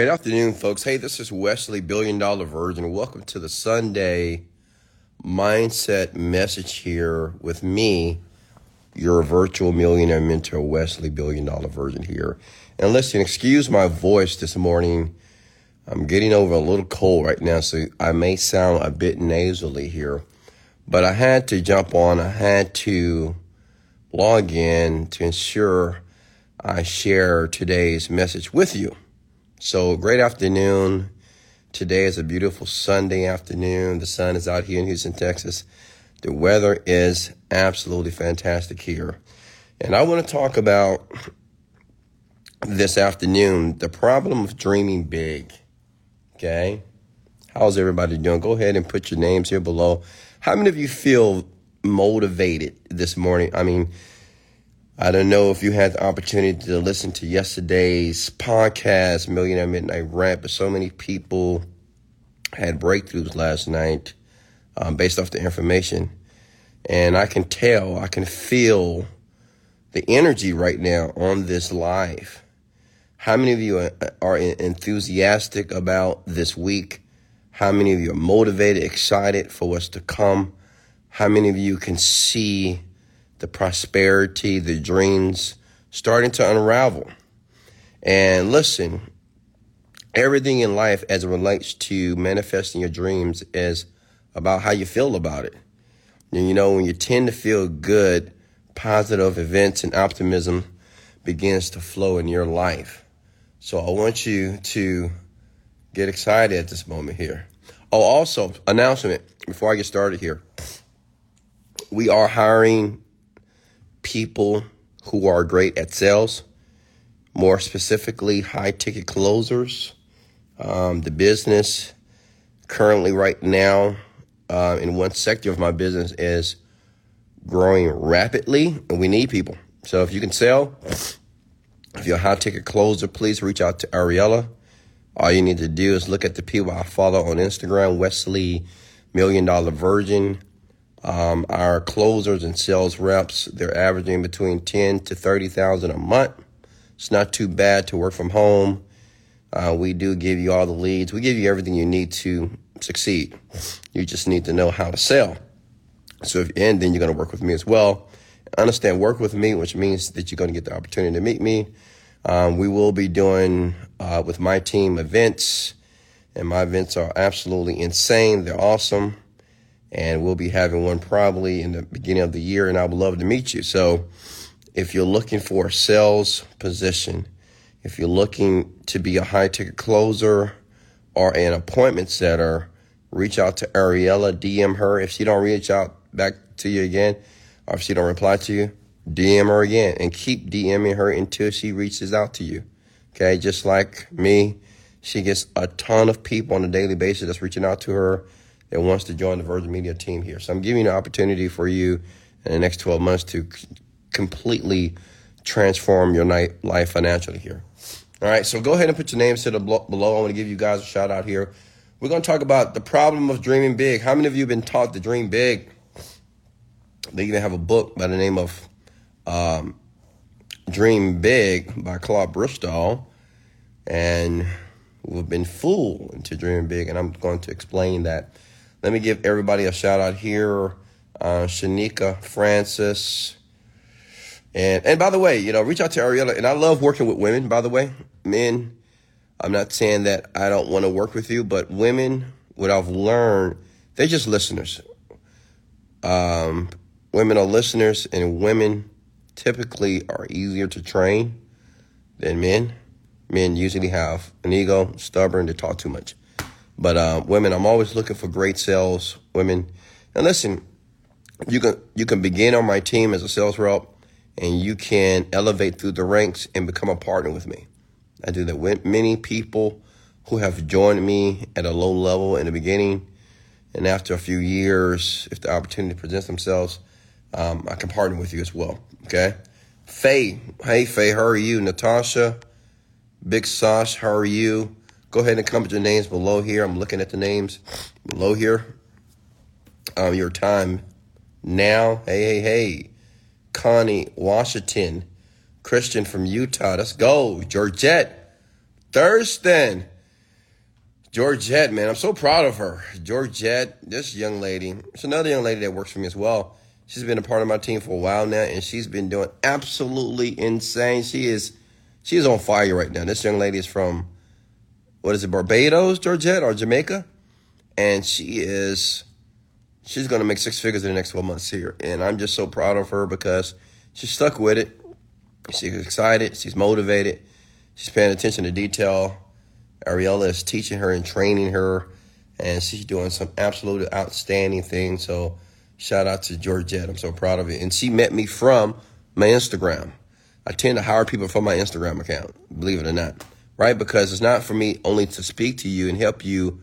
Good afternoon, folks. Hey, this is Wesley, Billion Dollar Virgin. Welcome to the Sunday Mindset Message here with me, your virtual millionaire mentor, Wesley, Billion Dollar Virgin here. And listen, excuse my voice this morning. I'm getting over a little cold right now, so I may sound a bit nasally here. But I had to jump on, I had to log in to ensure I share today's message with you. So, great afternoon. Today is a beautiful Sunday afternoon. The sun is out here in Houston, Texas. The weather is absolutely fantastic here. And I want to talk about this afternoon the problem of dreaming big. Okay? How's everybody doing? Go ahead and put your names here below. How many of you feel motivated this morning? I mean, I don't know if you had the opportunity to listen to yesterday's podcast, Millionaire Midnight Rant, but so many people had breakthroughs last night um, based off the information. And I can tell, I can feel the energy right now on this live. How many of you are, are enthusiastic about this week? How many of you are motivated, excited for what's to come? How many of you can see the prosperity, the dreams starting to unravel. And listen, everything in life as it relates to manifesting your dreams is about how you feel about it. And you know, when you tend to feel good, positive events and optimism begins to flow in your life. So I want you to get excited at this moment here. Oh, also, announcement before I get started here. We are hiring people who are great at sales, more specifically, high ticket closers. Um, the business currently, right now, uh, in one sector of my business is growing rapidly, and we need people. So if you can sell, if you're a high ticket closer, please reach out to Ariella. All you need to do is look at the people I follow on Instagram, Wesley Million Dollar Virgin. Um, our closers and sales reps, they're averaging between 10 to 30,000 a month. It's not too bad to work from home. Uh, we do give you all the leads. We give you everything you need to succeed. You just need to know how to sell. So if, and then you're going to work with me as well. Understand work with me, which means that you're going to get the opportunity to meet me. Um, we will be doing uh, with my team events, and my events are absolutely insane. They're awesome and we'll be having one probably in the beginning of the year, and I would love to meet you. So, if you're looking for a sales position, if you're looking to be a high ticket closer or an appointment setter, reach out to Ariella, DM her. If she don't reach out back to you again, or if she don't reply to you, DM her again and keep DMing her until she reaches out to you. Okay, just like me, she gets a ton of people on a daily basis that's reaching out to her that wants to join the Virgin Media team here. So I'm giving an opportunity for you in the next 12 months to c- completely transform your night, life financially here. All right, so go ahead and put your names to the below. I want to give you guys a shout out here. We're going to talk about the problem of dreaming big. How many of you have been taught to dream big? They even have a book by the name of um, Dream Big by Claude Bristol. And we've been fooled into dreaming big. And I'm going to explain that let me give everybody a shout out here. Uh, Shanika Francis. And and by the way, you know, reach out to Ariella. And I love working with women, by the way. Men, I'm not saying that I don't want to work with you, but women, what I've learned, they're just listeners. Um, women are listeners, and women typically are easier to train than men. Men usually have an ego, stubborn, they talk too much. But uh, women, I'm always looking for great sales women. And listen, you can you can begin on my team as a sales rep, and you can elevate through the ranks and become a partner with me. I do that with many people who have joined me at a low level in the beginning, and after a few years, if the opportunity presents themselves, um, I can partner with you as well. Okay, Faye, hey Faye, how are you? Natasha, Big Sash, how are you? Go ahead and comment your names below here. I'm looking at the names below here. Um, your time now. Hey, hey, hey. Connie, Washington. Christian from Utah. Let's go. Georgette. Thurston. Georgette, man, I'm so proud of her. Georgette, this young lady, it's another young lady that works for me as well. She's been a part of my team for a while now, and she's been doing absolutely insane. She is, she is on fire right now. This young lady is from, what is it, Barbados, Georgette, or Jamaica, and she is, she's going to make six figures in the next 12 months here, and I'm just so proud of her because she's stuck with it. She's excited. She's motivated. She's paying attention to detail Ariella is teaching her and training her, and she's doing some absolutely outstanding things. So, shout out to Georgette. I'm so proud of it. And she met me from my Instagram. I tend to hire people from my Instagram account, believe it or not, right? Because it's not for me only to speak to you and help you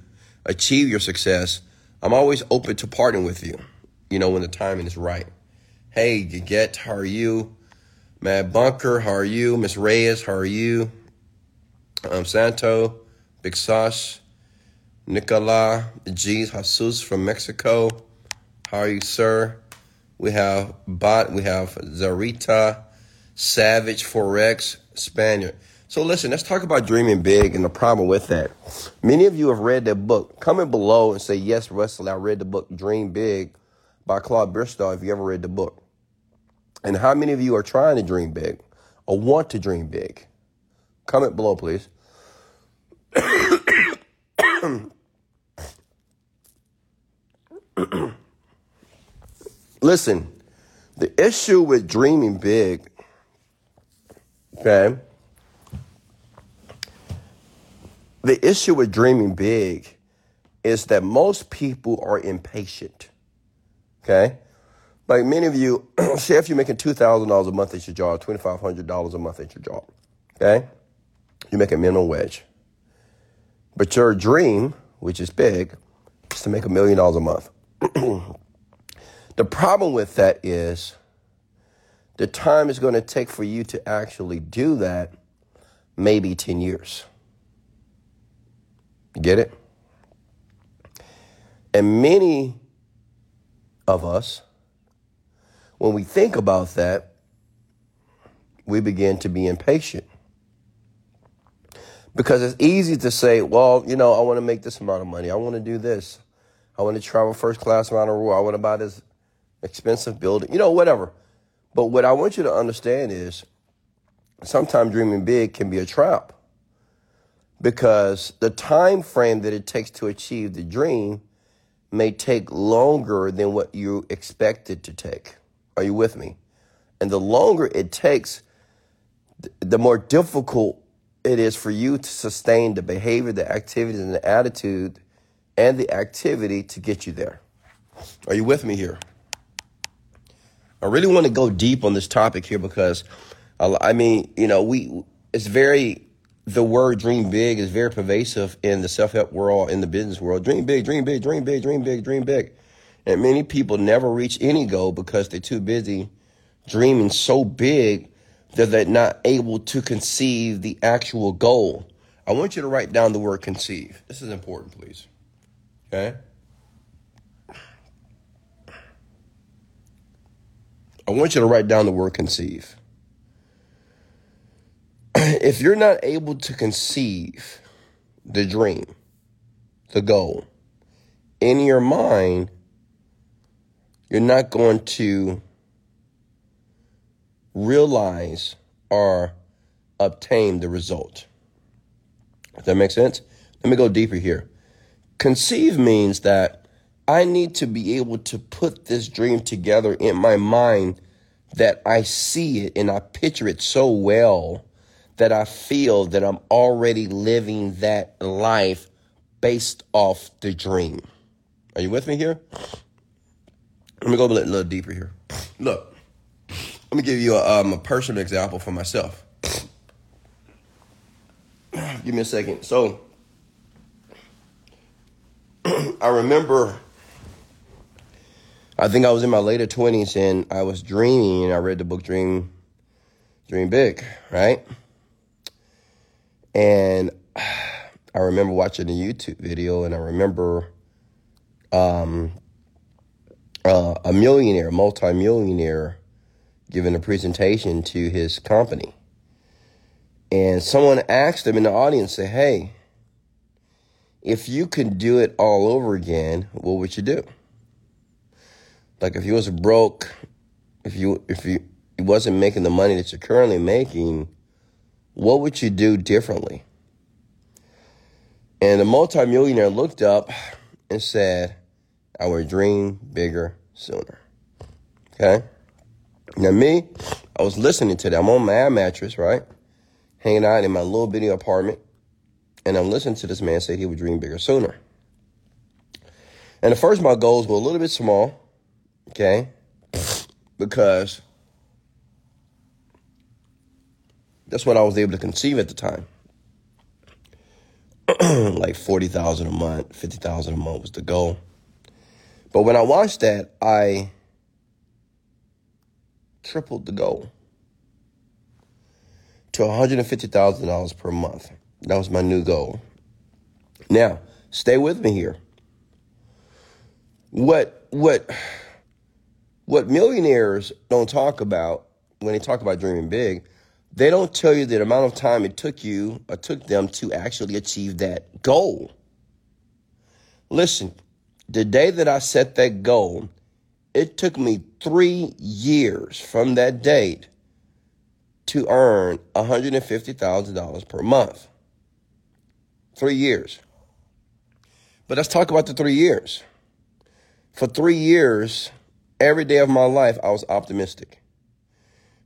achieve your success. I'm always open to partnering with you, you know, when the timing is right. Hey, Get, how are you? Matt Bunker, how are you? Miss Reyes, how are you? Um, Santo, Big Sash, Nicola, G's Jesus from Mexico. How are you, sir? We have Bot, we have Zarita, Savage Forex, Spaniard. So listen, let's talk about dreaming big and the problem with that. Many of you have read that book. Comment below and say, yes, Russell, I read the book Dream Big by Claude Bristol if you ever read the book. And how many of you are trying to dream big or want to dream big? Comment below, please. Listen, the issue with dreaming big, okay? The issue with dreaming big is that most people are impatient, okay? Like many of you, say if you're making $2,000 a month at your job, $2,500 a month at your job, okay? You make a minimum wage. But your dream, which is big, is to make a million dollars a month. the problem with that is the time is going to take for you to actually do that maybe 10 years. Get it? And many of us, when we think about that, we begin to be impatient. Because it's easy to say, well, you know, I want to make this amount of money. I want to do this. I want to travel first class around the world. I want to buy this expensive building, you know, whatever. But what I want you to understand is sometimes dreaming big can be a trap because the time frame that it takes to achieve the dream may take longer than what you expect it to take. Are you with me? And the longer it takes, the more difficult it is for you to sustain the behavior, the activities, and the attitude and the activity to get you there. Are you with me here? I really want to go deep on this topic here because I mean, you know, we it's very the word dream big is very pervasive in the self-help world, in the business world. Dream big, dream big, dream big, dream big, dream big. And many people never reach any goal because they're too busy dreaming so big that they're not able to conceive the actual goal. I want you to write down the word conceive. This is important, please. Okay? I want you to write down the word conceive. if you're not able to conceive the dream, the goal, in your mind, you're not going to realize or obtain the result. Does that make sense? Let me go deeper here. Conceive means that I need to be able to put this dream together in my mind that I see it and I picture it so well that I feel that I'm already living that life based off the dream. Are you with me here? Let me go a little deeper here. Look, let me give you a, um, a personal example for myself. give me a second. So, I remember, I think I was in my later 20s and I was dreaming and I read the book Dream, Dream Big, right? And I remember watching a YouTube video and I remember um, uh, a millionaire, multi-millionaire, giving a presentation to his company. And someone asked him in the audience, say, hey, if you could do it all over again, what would you do? Like if you was broke, if you if you, you wasn't making the money that you're currently making, what would you do differently? And the multimillionaire looked up and said, I would dream bigger sooner. Okay? Now, me, I was listening to that. I'm on my mattress, right? Hanging out in my little bitty apartment. And I'm listening to this man say he would dream bigger sooner. And at first, my goals were a little bit small, okay? Because that's what I was able to conceive at the time. like 40,000 a month, 50,000 a month was the goal. But when I watched that, I tripled the goal to $150,000 per month. That was my new goal. Now, stay with me here. What what what millionaires don't talk about when they talk about dreaming big, they don't tell you the amount of time it took you or took them to actually achieve that goal. Listen, the day that I set that goal, it took me three years from that date to earn $150,000 per month. Three years. But let's talk about the three years. For three years, every day of my life, I was optimistic.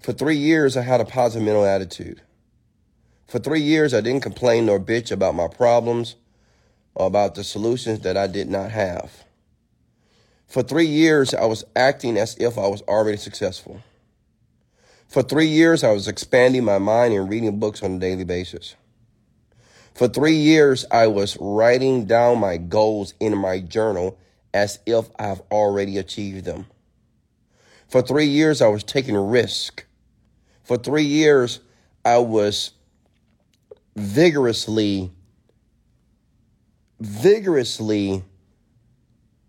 For three years, I had a positive mental attitude. For three years, I didn't complain nor bitch about my problems or about the solutions that I did not have. For three years, I was acting as if I was already successful. For three years, I was expanding my mind and reading books on a daily basis. For three years, I was writing down my goals in my journal as if I've already achieved them. For three years, I was taking risk. For three years, I was vigorously, vigorously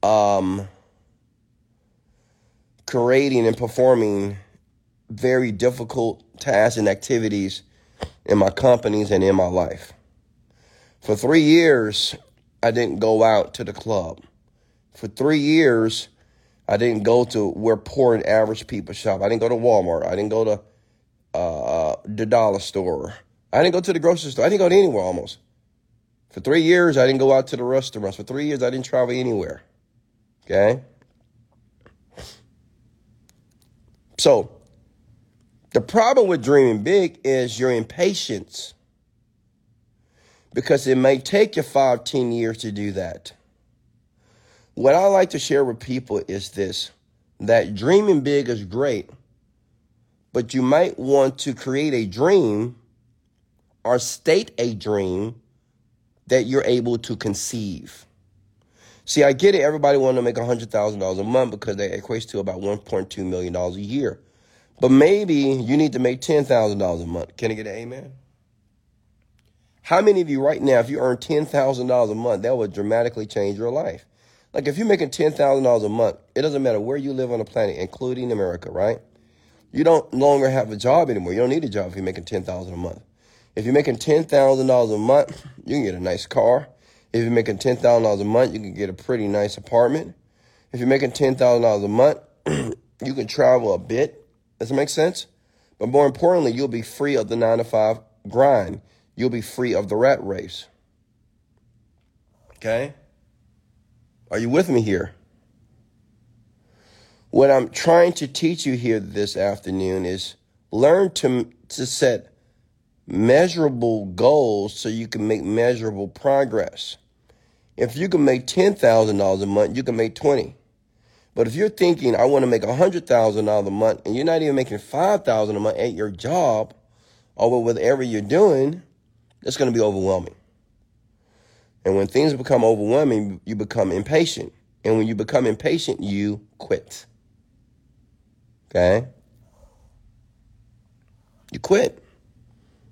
um, creating and performing very difficult tasks and activities in my companies and in my life. For three years, I didn't go out to the club. For three years, I didn't go to where poor and average people shop. I didn't go to Walmart. I didn't go to uh, the dollar store. I didn't go to the grocery store. I didn't go to anywhere almost. For three years, I didn't go out to the restaurants. For three years, I didn't travel anywhere. Okay? So, the problem with dreaming big is your impatience. Because it may take you five, ten years to do that. What I like to share with people is this that dreaming big is great, but you might want to create a dream or state a dream that you're able to conceive. See, I get it. Everybody want to make $100,000 a month because that equates to about $1.2 million a year. But maybe you need to make $10,000 a month. Can I get an amen? How many of you right now, if you earn $10,000 a month, that would dramatically change your life? Like if you're making $10,000 a month, it doesn't matter where you live on the planet, including America, right? You don't longer have a job anymore. You don't need a job if you're making 10000 a month. If you're making $10,000 a month, you can get a nice car. If you're making $10,000 a month, you can get a pretty nice apartment. If you're making $10,000 a month, you can travel a bit. Does it make sense? But more importantly, you'll be free of the nine to five grind. You'll be free of the rat race. Okay? Are you with me here? What I'm trying to teach you here this afternoon is learn to, to set measurable goals so you can make measurable progress. If you can make $10,000 a month, you can make 20. But if you're thinking, I want to make $100,000 a month and you're not even making 5000 a month at your job or whatever you're doing, it's going to be overwhelming. And when things become overwhelming, you become impatient. And when you become impatient, you quit. Okay? You quit.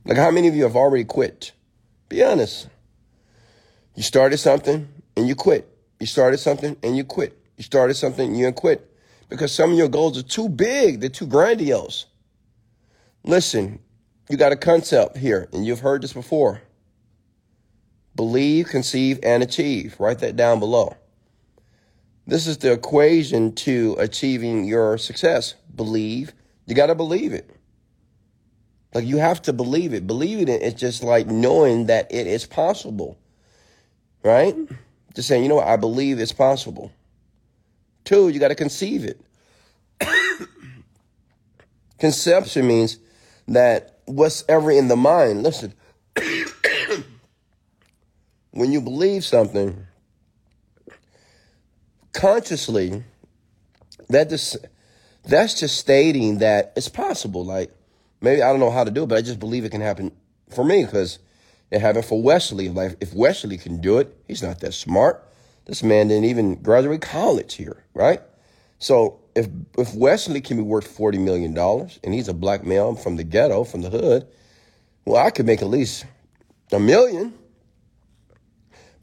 Like, how many of you have already quit? Be honest. You started something and you quit. You started something and you quit. You started something and you quit. Because some of your goals are too big, they're too grandiose. Listen, you got a concept here, and you've heard this before. Believe, conceive, and achieve. Write that down below. This is the equation to achieving your success. Believe. You got to believe it. Like you have to believe it. Believing it is just like knowing that it is possible. Right? Just saying, you know what? I believe it's possible. Two, you got to conceive it. Conception means that what's ever in the mind, listen, when you believe something consciously, that just, that's just stating that it's possible. Like, maybe I don't know how to do it, but I just believe it can happen for me because it happened for Wesley. Like, if Wesley can do it, he's not that smart. This man didn't even graduate college here, right? So if if Wesley can be worth forty million dollars and he's a black male from the ghetto, from the hood, well, I could make at least a million.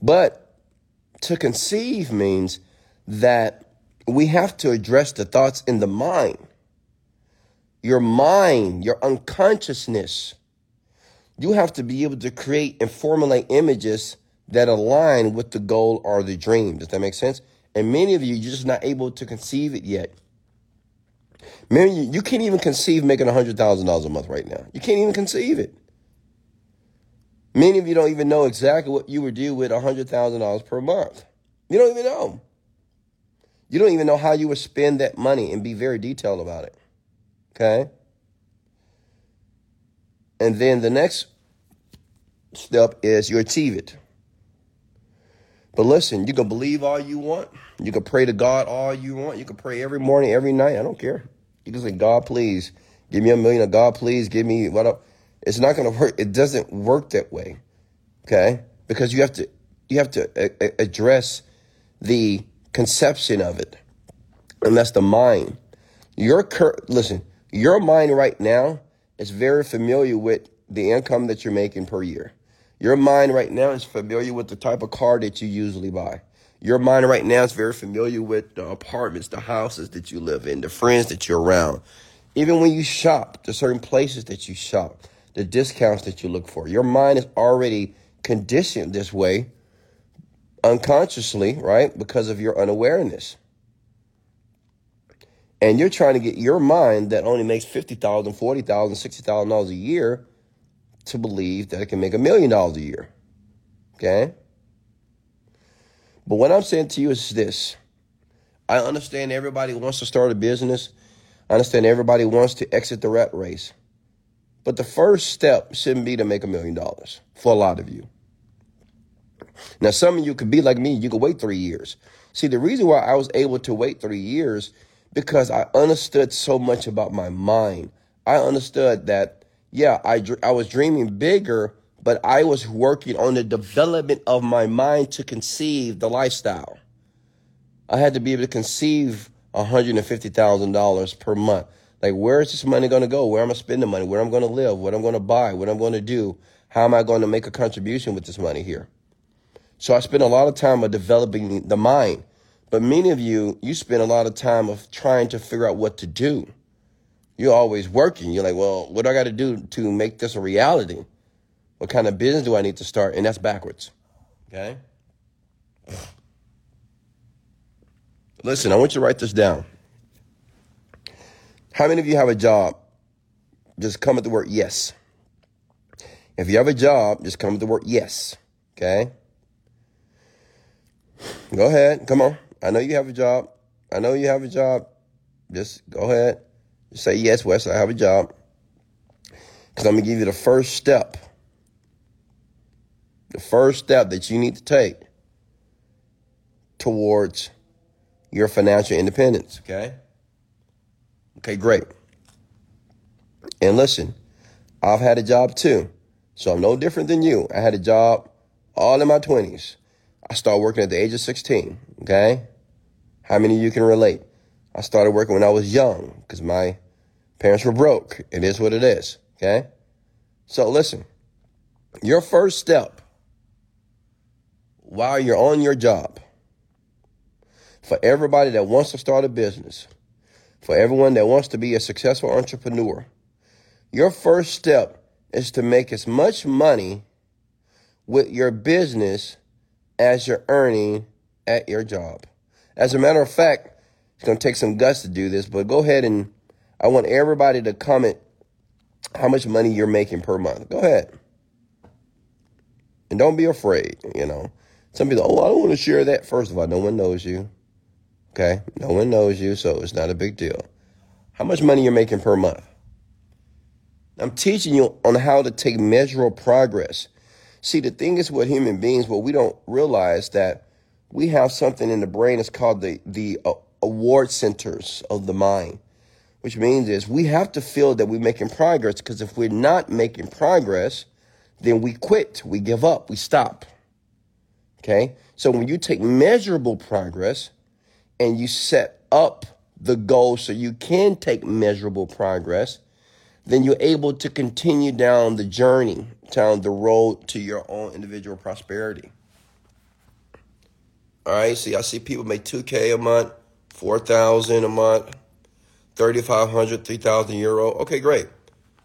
But to conceive means that we have to address the thoughts in the mind. Your mind, your unconsciousness. You have to be able to create and formulate images that align with the goal or the dream. Does that make sense? And many of you, you're just not able to conceive it yet. Many you, you can't even conceive making $100,000 a month right now. You can't even conceive it. Many of you don't even know exactly what you would do with $100,000 per month. You don't even know. You don't even know how you would spend that money and be very detailed about it. Okay? And then the next step is you achieve it. But listen, you can believe all you want. You can pray to God all you want. You can pray every morning, every night. I don't care. You can say, God, please give me a million. God, please give me what. It's not going to work. It doesn't work that way. Okay. Because you have to, you have to address the conception of it. And that's the mind. Your cur- listen, your mind right now is very familiar with the income that you're making per year. Your mind right now is familiar with the type of car that you usually buy. Your mind right now is very familiar with the apartments, the houses that you live in, the friends that you're around. Even when you shop, the certain places that you shop, the discounts that you look for. Your mind is already conditioned this way unconsciously, right? Because of your unawareness. And you're trying to get your mind that only makes $50,000, $40,000, $60,000 a year to believe that it can make a million dollars a year. Okay? But what I'm saying to you is this I understand everybody wants to start a business, I understand everybody wants to exit the rat race. But the first step shouldn't be to make a million dollars for a lot of you. Now, some of you could be like me, you could wait three years. See, the reason why I was able to wait three years because I understood so much about my mind. I understood that yeah, I, I was dreaming bigger, but I was working on the development of my mind to conceive the lifestyle. I had to be able to conceive $150,000 per month. Like, where is this money going to go? Where am I spending the money? Where I'm going to live? What I'm going to buy? What I'm going to do? How am I going to make a contribution with this money here? So I spend a lot of time of developing the mind. But many of you, you spend a lot of time of trying to figure out what to do you're always working. You're like, well, what do I got to do to make this a reality? What kind of business do I need to start? And that's backwards. Okay? Listen, I want you to write this down. How many of you have a job? Just come at the word yes. If you have a job, just come at the word yes. Okay? Go ahead. Come on. I know you have a job. I know you have a job. Just go ahead say, Yes, Wes, I have a job. Because I'm going to give you the first step. The first step that you need to take towards your financial independence. Okay? Okay, great. And listen, I've had a job too. So I'm no different than you. I had a job all in my 20s. I started working at the age of 16. Okay? How many of you can relate? I started working when I was young because my parents were broke. It is what it is. Okay? So listen, your first step while you're on your job, for everybody that wants to start a business, for everyone that wants to be a successful entrepreneur, your first step is to make as much money with your business as you're earning at your job. As a matter of fact, it's going to take some guts to do this, but go ahead and I want everybody to comment how much money you're making per month. Go ahead. And don't be afraid, you know. Some people, oh, I don't want to share that. First of all, no one knows you. Okay? No one knows you, so it's not a big deal. How much money you're making per month? I'm teaching you on how to take measurable progress. See, the thing is with human beings, what we don't realize that we have something in the brain that's called the, the uh, award centers of the mind, which means is we have to feel that we're making progress because if we're not making progress, then we quit, we give up, we stop. Okay? So when you take measurable progress and you set up the goal so you can take measurable progress, then you're able to continue down the journey, down the road to your own individual prosperity. All right, see, I see people make 2K a month, 4,000 a month, 3,500, 3,000 euro. Okay, great.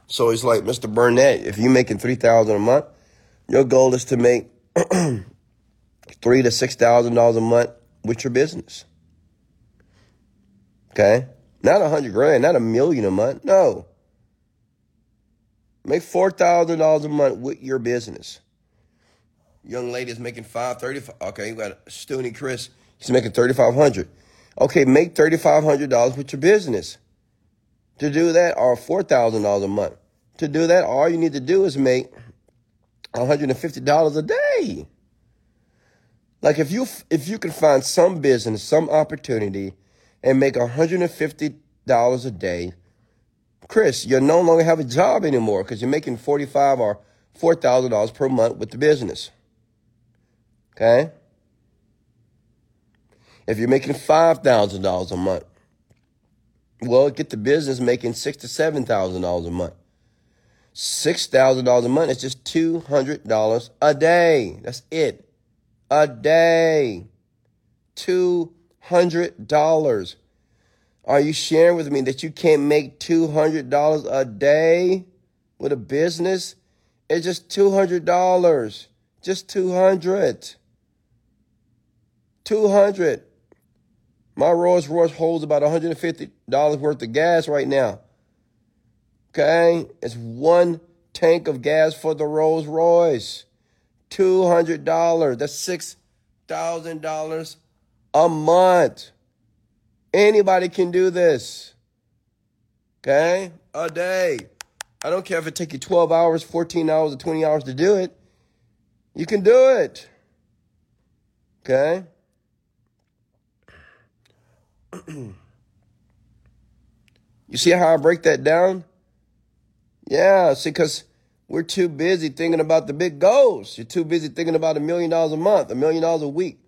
So it's like, Mr. Burnett, if you're making 3,000 a month, your goal is to make three to $6,000 a month with your business. Okay? Not a hundred grand, not a million a month. No. Make four thousand dollars a month with your business. Young lady is making five thirty. Okay, you got Stoonie Chris. He's making thirty five hundred. Okay, make thirty five hundred dollars with your business. To do that, or four thousand dollars a month. To do that, all you need to do is make one hundred and fifty dollars a day. Like if you if you can find some business, some opportunity, and make one hundred and fifty dollars a day, Chris, you no longer have a job anymore because you're making forty five or four thousand dollars per month with the business. Okay. If you're making five thousand dollars a month, well, get the business making six to seven thousand dollars a month. Six thousand dollars a month is just two hundred dollars a day. That's it. A day. Two hundred dollars. Are you sharing with me that you can't make two hundred dollars a day with a business? It's just two hundred dollars. Just two hundred. Two hundred. My Rolls Royce holds about $150 worth of gas right now. Okay? It's one tank of gas for the Rolls Royce. $200. That's $6,000 a month. Anybody can do this. Okay? A day. I don't care if it take you 12 hours, 14 hours, or 20 hours to do it. You can do it. Okay? you see how I break that down? Yeah, see, because we're too busy thinking about the big goals. You're too busy thinking about a million dollars a month, a million dollars a week.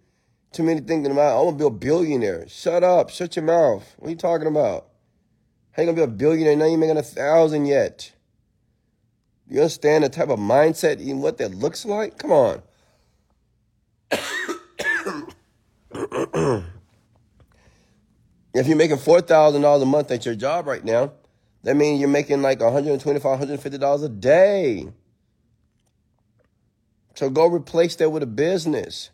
Too many thinking about, oh, I'm going to be a billionaire. Shut up. Shut your mouth. What are you talking about? How you to be a billionaire? Now you're making a thousand yet. You understand the type of mindset and what that looks like? Come on. if you're making $4,000 a month at your job right now, that means you're making like 125, $150 a day. So go replace that with a business.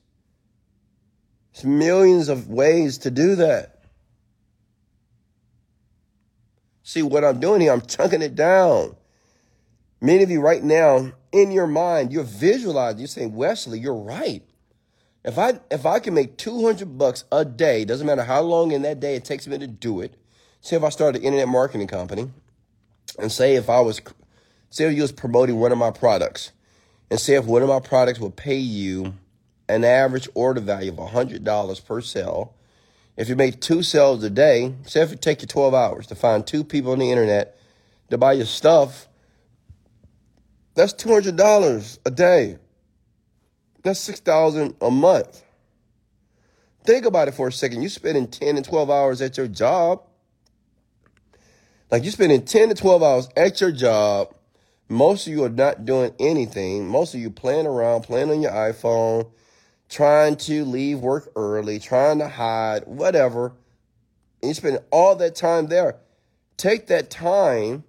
There's millions of ways to do that. See what I'm doing here, I'm chunking it down. Many of you right now, in your mind, you're visualizing, you're saying, Wesley, you're right. If I if I can make 200 bucks a day, doesn't matter how long in that day it takes me to do it. Say if I started an internet marketing company, and say if I was, say if you was promoting one of my products, and say if one of my products would pay you an average order value of $100 per sale, if you make two sales a day, say if it take you 12 hours to find two people on the internet to buy your stuff, that's $200 a day. That's 6000 a month. Think about it for a second. You're spending 10 and 12 hours at your job. Like you're spending 10 to 12 hours at your job. Most of you are not doing anything. Most of you playing around, playing on your iPhone, trying to leave work early, trying to hide, whatever. And you spend all that time there. Take that time.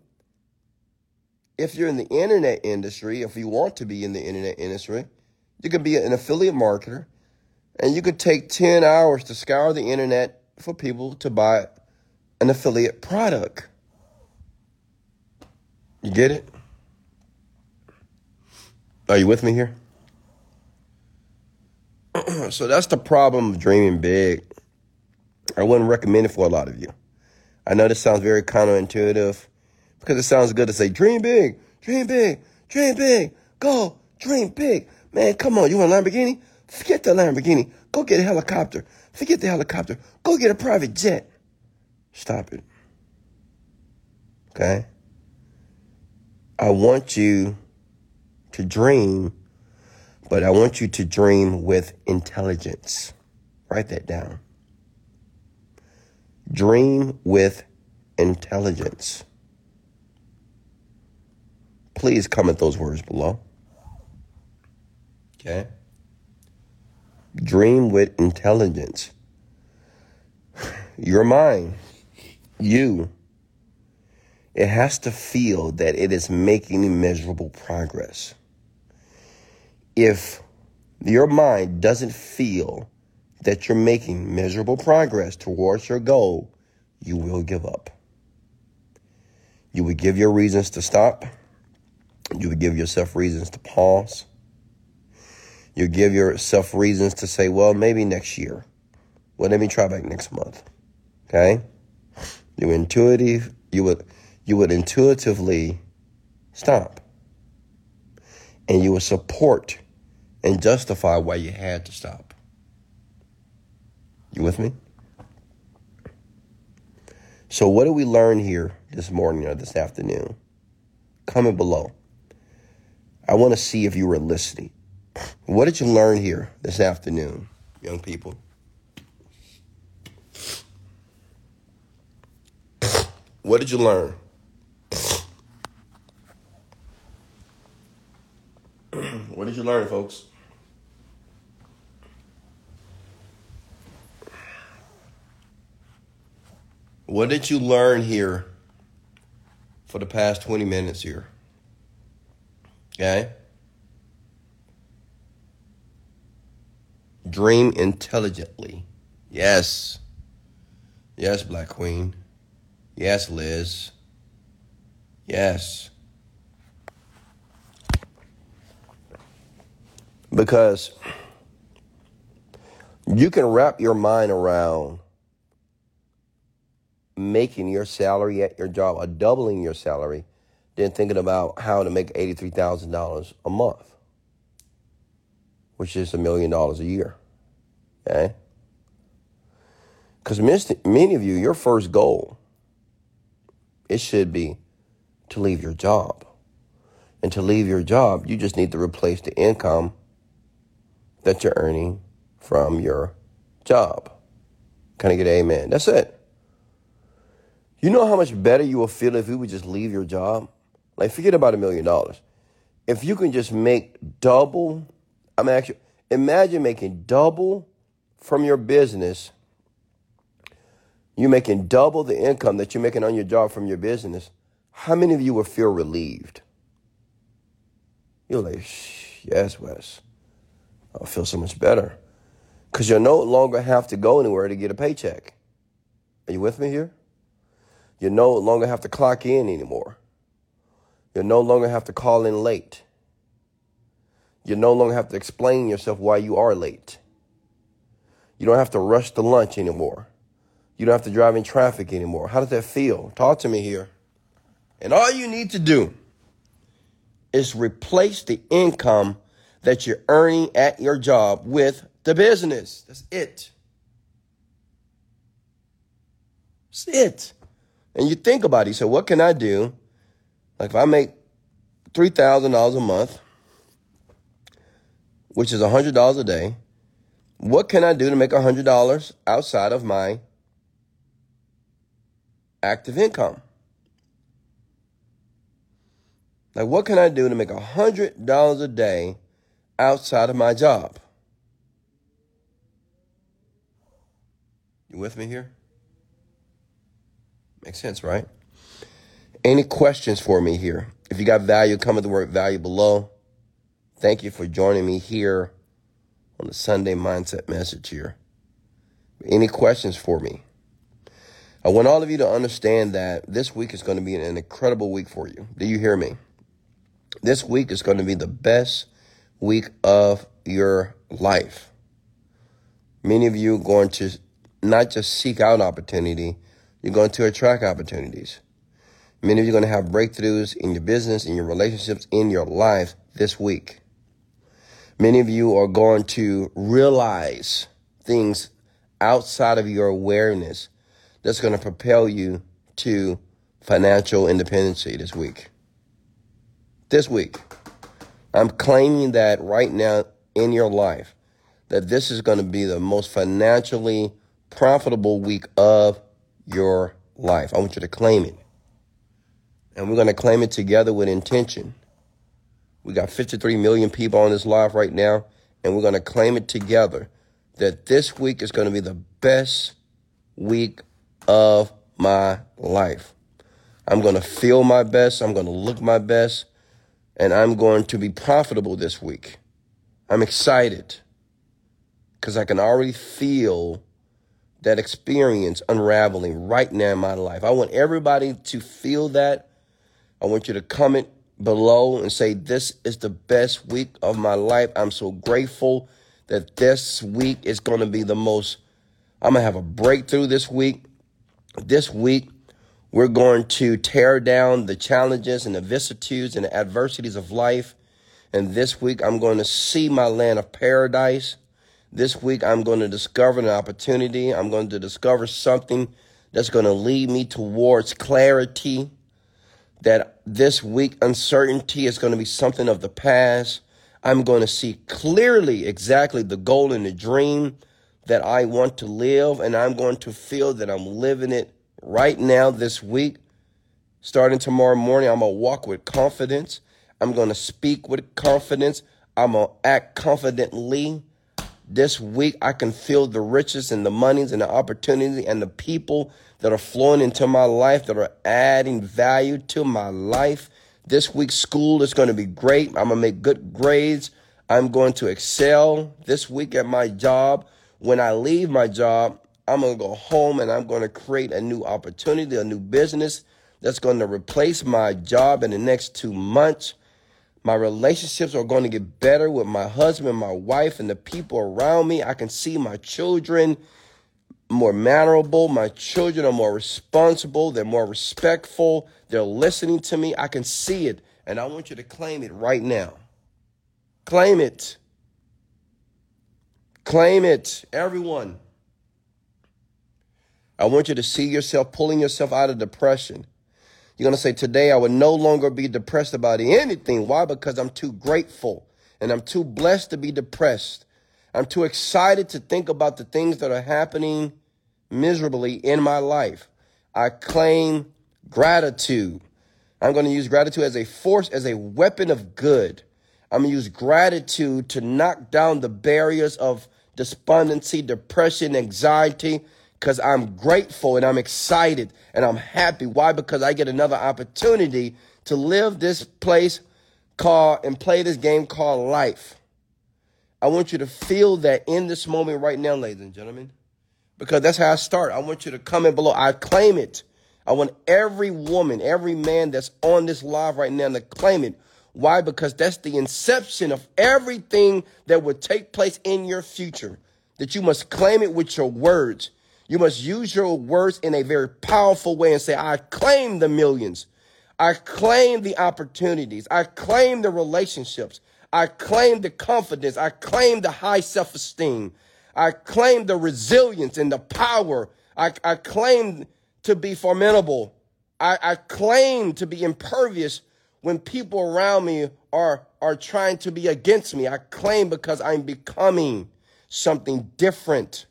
if you're in the internet industry, if you want to be in the internet industry, you could be an affiliate marketer and you could take 10 hours to scour the internet for people to buy an affiliate product. You get it? Are you with me here? so that's the problem of dreaming big. I wouldn't recommend it for a lot of you. I know this sounds very counterintuitive because it sounds good to say, dream big, dream big, dream big, go, dream big. Man, come on, you want a Lamborghini? Forget the Lamborghini. Go get a helicopter. Forget the helicopter. Go get a private jet. Stop it. Okay? I want you to dream, but I want you to dream with intelligence. Write that down. Dream with intelligence. Please comment those words below. Okay? Dream with intelligence. Your mind, you, it has to feel that it is making measurable progress. If your mind doesn't feel that you're making measurable progress towards your goal, you will give up. You would give your reasons to stop. You would give yourself reasons to pause. You give yourself reasons to say, well, maybe next year. Well, let me try back next month. Okay? You intuitive, you would you would intuitively stop. And you would support and justify why you had to stop. You with me? So what did we learn here this morning or this afternoon? Comment below. I want to see if you were listening. What did you learn here this afternoon, young people? What did you learn? what did you learn, folks? What did you learn here for the past 20 minutes here? Okay? Dream intelligently. Yes. Yes, Black Queen. Yes, Liz. Yes. Because you can wrap your mind around making your salary at your job or doubling your salary than thinking about how to make $83,000 a month which is a million dollars a year. Okay? Because many of you, your first goal, it should be to leave your job. And to leave your job, you just need to replace the income that you're earning from your job. Can I get an amen? That's it. You know how much better you will feel if you would just leave your job? Like, forget about a million dollars. If you can just make double I'm actually imagine making double from your business. You're making double the income that you're making on your job from your business. How many of you will feel relieved? You're like, yes, Wes. I'll feel so much better. Because you'll no longer have to go anywhere to get a paycheck. Are you with me here? You no longer have to clock in anymore. You no longer have to call in late. You no longer have to explain yourself why you are late. You don't have to rush to lunch anymore. You don't have to drive in traffic anymore. How does that feel? Talk to me here. And all you need to do is replace the income that you're earning at your job with the business. That's it. That's it. And you think about it. You say, what can I do? Like if I make $3,000 a month which is $100 a day. What can I do to make $100 outside of my active income? Like, what can I do to make $100 a day outside of my job? You with me here? Makes sense, right? Any questions for me here? If you got value, comment the word value below. Thank you for joining me here on the Sunday Mindset message here. Any questions for me? I want all of you to understand that this week is going to be an incredible week for you. Do you hear me? This week is going to be the best week of your life. Many of you are going to not just seek out opportunity, you're going to attract opportunities. Many of you are going to have breakthroughs in your business, in your relationships, in your life this week. Many of you are going to realize things outside of your awareness that's going to propel you to financial independency this week. This week, I'm claiming that right now in your life, that this is going to be the most financially profitable week of your life. I want you to claim it. And we're going to claim it together with intention. We got 53 million people on this live right now, and we're going to claim it together that this week is going to be the best week of my life. I'm going to feel my best. I'm going to look my best. And I'm going to be profitable this week. I'm excited because I can already feel that experience unraveling right now in my life. I want everybody to feel that. I want you to comment below and say, This is the best week of my life. I'm so grateful that this week is going to be the most, I'm going to have a breakthrough this week. This week, we're going to tear down the challenges and the vicissitudes and the adversities of life. And this week, I'm going to see my land of paradise. This week, I'm going to discover an opportunity. I'm going to discover something that's going to lead me towards clarity. That this week, uncertainty is going to be something of the past. I'm going to see clearly exactly the goal and the dream that I want to live, and I'm going to feel that I'm living it right now this week. Starting tomorrow morning, I'm going to walk with confidence. I'm going to speak with confidence. I'm going to act confidently. This week, I can feel the riches and the monies and the opportunity and the people that are flowing into my life that are adding value to my life. This week, school is going to be great. I'm going to make good grades. I'm going to excel this week at my job. When I leave my job, I'm going to go home and I'm going to create a new opportunity, a new business that's going to replace my job in the next two months. My relationships are going to get better with my husband, my wife, and the people around me. I can see my children more mannerable. My children are more responsible. They're more respectful. They're listening to me. I can see it. And I want you to claim it right now. Claim it. Claim it, everyone. I want you to see yourself pulling yourself out of depression. You're going to say, Today I will no longer be depressed about anything. Why? Because I'm too grateful and I'm too blessed to be depressed. I'm too excited to think about the things that are happening miserably in my life. I claim gratitude. I'm going to use gratitude as a force, as a weapon of good. I'm going to use gratitude to knock down the barriers of despondency, depression, anxiety because I'm grateful and I'm excited and I'm happy. Why? Because I get another opportunity to live this place called and play this game called life. I want you to feel that in this moment right now, ladies and gentlemen, because that's how I start. I want you to comment below. I claim it. I want every woman, every man that's on this live right now to claim it. Why? Because that's the inception of everything that would take place in your future. That you must claim it with your words. You must use your words in a very powerful way and say, I claim the millions. I claim the opportunities. I claim the relationships. I claim the confidence. I claim the high self esteem. I claim the resilience and the power. I, I claim to be formidable. I, I claim to be impervious when people around me are, are trying to be against me. I claim because I'm becoming something different.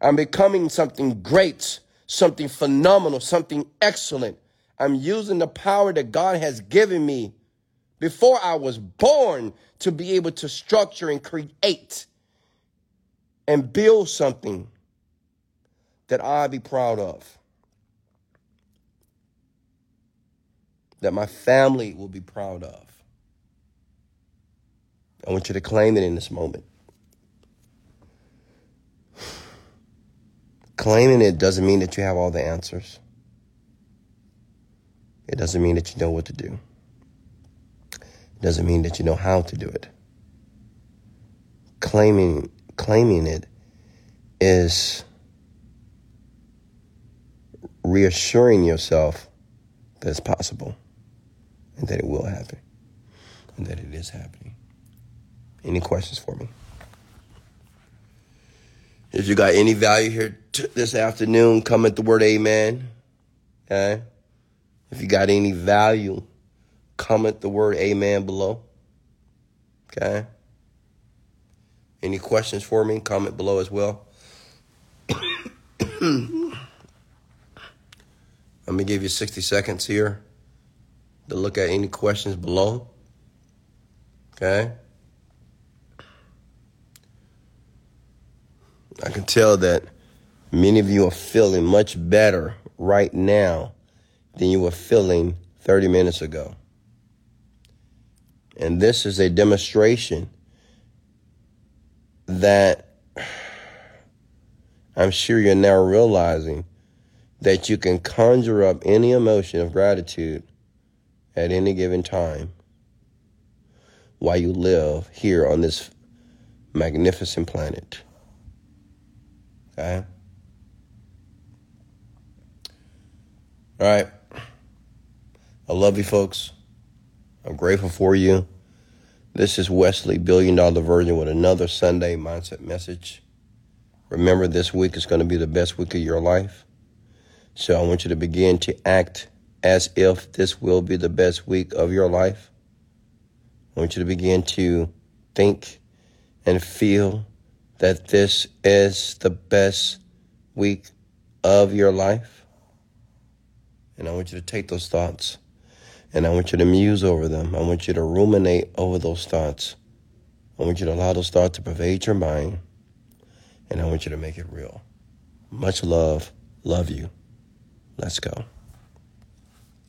I'm becoming something great, something phenomenal, something excellent. I'm using the power that God has given me before I was born to be able to structure and create and build something that I be proud of. that my family will be proud of. I want you to claim it in this moment. Claiming it doesn't mean that you have all the answers. It doesn't mean that you know what to do. It doesn't mean that you know how to do it. Claiming claiming it is reassuring yourself that it's possible and that it will happen and that it is happening. Any questions for me? If you got any value here t- this afternoon, comment the word amen. Okay? If you got any value, comment the word amen below. Okay? Any questions for me? Comment below as well. I'm going to give you 60 seconds here to look at any questions below. Okay? I can tell that many of you are feeling much better right now than you were feeling 30 minutes ago. And this is a demonstration that I'm sure you're now realizing that you can conjure up any emotion of gratitude at any given time while you live here on this magnificent planet. Okay? All right. I love you, folks. I'm grateful for you. This is Wesley, Billion Dollar Virgin, with another Sunday Mindset message. Remember, this week is going to be the best week of your life. So I want you to begin to act as if this will be the best week of your life. I want you to begin to think and feel that this is the best week of your life. And I want you to take those thoughts and I want you to muse over them. I want you to ruminate over those thoughts. I want you to allow those thoughts to pervade your mind. And I want you to make it real. Much love. Love you. Let's go.